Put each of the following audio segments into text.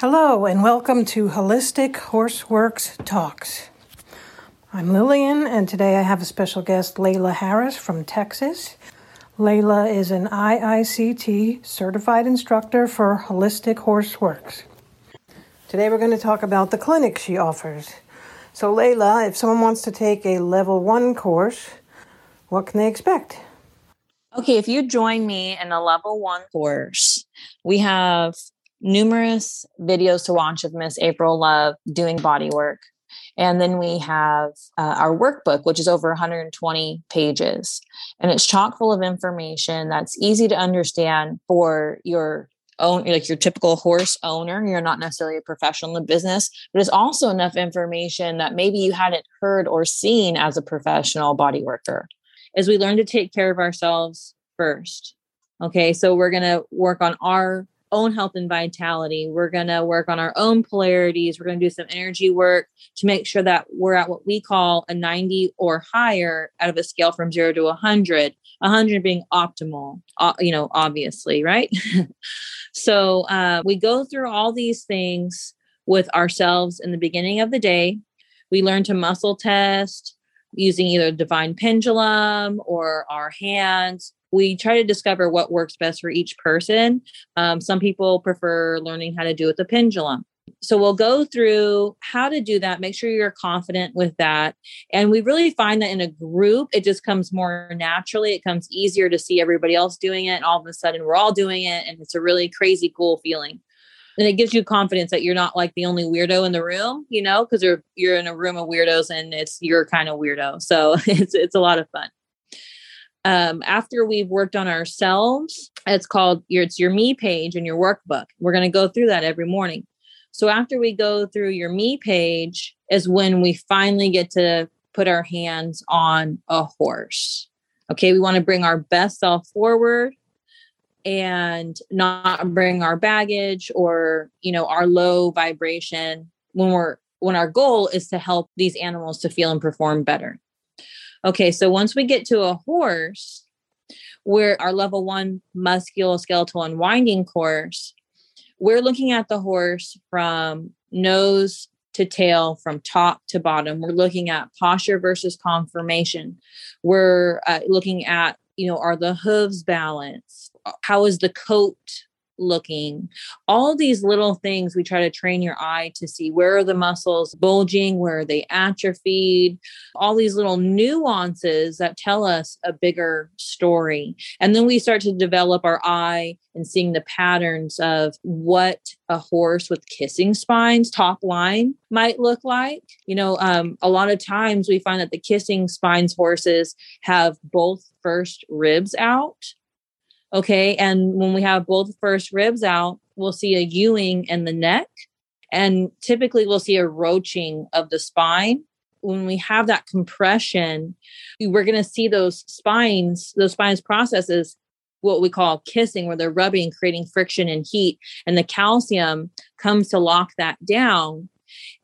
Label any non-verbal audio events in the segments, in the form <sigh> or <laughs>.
Hello, and welcome to Holistic Horseworks Talks. I'm Lillian, and today I have a special guest, Layla Harris from Texas. Layla is an IICT certified instructor for Holistic Horseworks. Today we're going to talk about the clinic she offers. So, Layla, if someone wants to take a level one course, what can they expect? Okay, if you join me in a level one course, we have numerous videos to watch of Miss April Love doing body work. And then we have uh, our workbook, which is over 120 pages. And it's chock full of information that's easy to understand for your own, like your typical horse owner. You're not necessarily a professional in the business, but it's also enough information that maybe you hadn't heard or seen as a professional body worker. As we learn to take care of ourselves first. Okay, so we're going to work on our own health and vitality. We're going to work on our own polarities. We're going to do some energy work to make sure that we're at what we call a 90 or higher out of a scale from 0 to 100, 100 being optimal, you know, obviously, right? <laughs> so uh, we go through all these things with ourselves in the beginning of the day. We learn to muscle test using either divine pendulum or our hands we try to discover what works best for each person. Um, some people prefer learning how to do it with a pendulum. So we'll go through how to do that, make sure you're confident with that. And we really find that in a group, it just comes more naturally. It comes easier to see everybody else doing it. And all of a sudden, we're all doing it. And it's a really crazy, cool feeling. And it gives you confidence that you're not like the only weirdo in the room, you know, because you're you're in a room of weirdos and it's your kind of weirdo. So <laughs> it's it's a lot of fun um, after we've worked on ourselves, it's called your it's your me page and your workbook. We're going to go through that every morning. So after we go through your me page is when we finally get to put our hands on a horse. Okay, we want to bring our best self forward and not bring our baggage or, you know, our low vibration when we're when our goal is to help these animals to feel and perform better. Okay, so once we get to a horse, where our level one musculoskeletal unwinding course, we're looking at the horse from nose to tail, from top to bottom. We're looking at posture versus conformation. We're uh, looking at, you know, are the hooves balanced? How is the coat looking. All these little things we try to train your eye to see where are the muscles bulging where are they atrophied all these little nuances that tell us a bigger story. And then we start to develop our eye and seeing the patterns of what a horse with kissing spines top line might look like. You know um, a lot of times we find that the kissing spines horses have both first ribs out Okay. And when we have both first ribs out, we'll see a ewing in the neck. And typically we'll see a roaching of the spine. When we have that compression, we're going to see those spines, those spinous processes, what we call kissing, where they're rubbing, creating friction and heat. And the calcium comes to lock that down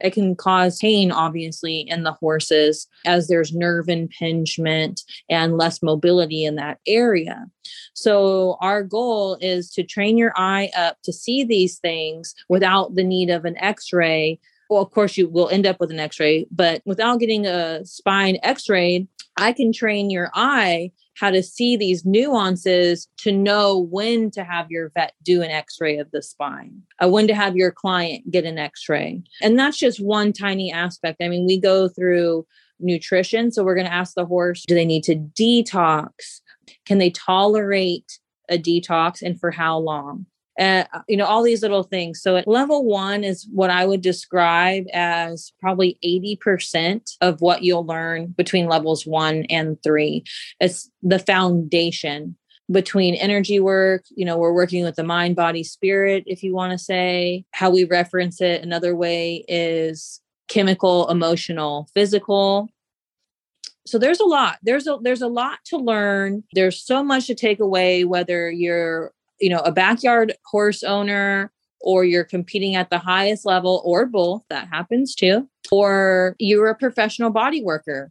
it can cause pain, obviously, in the horses as there's nerve impingement and less mobility in that area. So, our goal is to train your eye up to see these things without the need of an x ray. Well, of course, you will end up with an x ray, but without getting a spine x ray, I can train your eye how to see these nuances to know when to have your vet do an x-ray of the spine uh, when to have your client get an x-ray. And that's just one tiny aspect. I mean we go through nutrition so we're going to ask the horse do they need to detox? Can they tolerate a detox and for how long uh, you know all these little things. So at level one is what i would describe as probably 80% of what you'll learn between levels one and three. It's the foundation between energy work you know we're working with the mind body spirit if you want to say. How we reference it another way is chemical emotional physical. So there's a lot. There's a there's a lot to learn. There's so much to take away whether you're you know a backyard horse owner or you're competing at the highest level or both that happens too or you're a professional body worker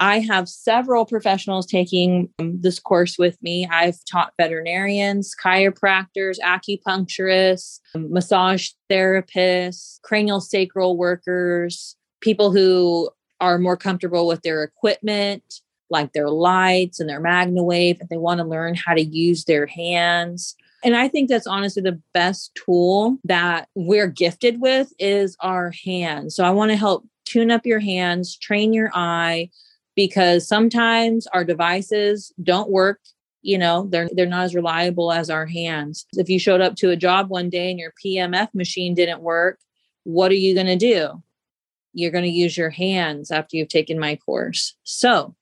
I have several professionals taking um, this course with me. I've taught veterinarians, chiropractors, acupuncturists, massage therapists, cranial sacral workers, people who are more comfortable with their equipment, like their lights and their MagnaWave, if they want to learn how to use their hands. And I think that's honestly the best tool that we're gifted with is our hands. So I want to help tune up your hands, train your eye because sometimes our devices don't work you know they're they're not as reliable as our hands if you showed up to a job one day and your pmf machine didn't work what are you going to do you're going to use your hands after you've taken my course so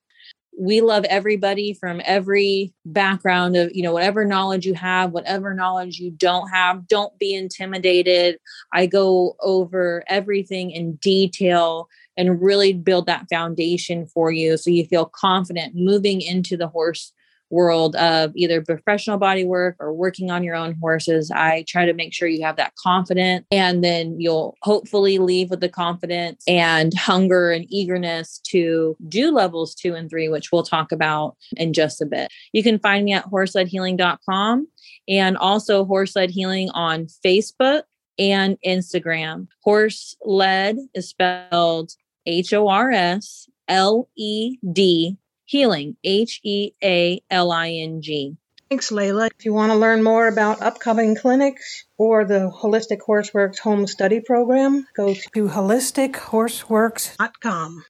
we love everybody from every background of you know whatever knowledge you have whatever knowledge you don't have. Don't be intimidated. I go over everything in detail and really build that foundation for you so you feel confident moving into the horse world of either professional body work or working on your own horses. I try to make sure you have that confidence and then you'll hopefully leave with the confidence and hunger and eagerness to do levels two and three, which we'll talk about in just a bit. You can find me at horseledhealing.com and also horse led healing on Facebook and Instagram. Horse led is spelled H O R S L E D healing, H E A L I N G. Thanks, Layla. If you want to learn more about upcoming clinics or the Holistic Horseworks Home Study Program, go to holistichorseworks.com.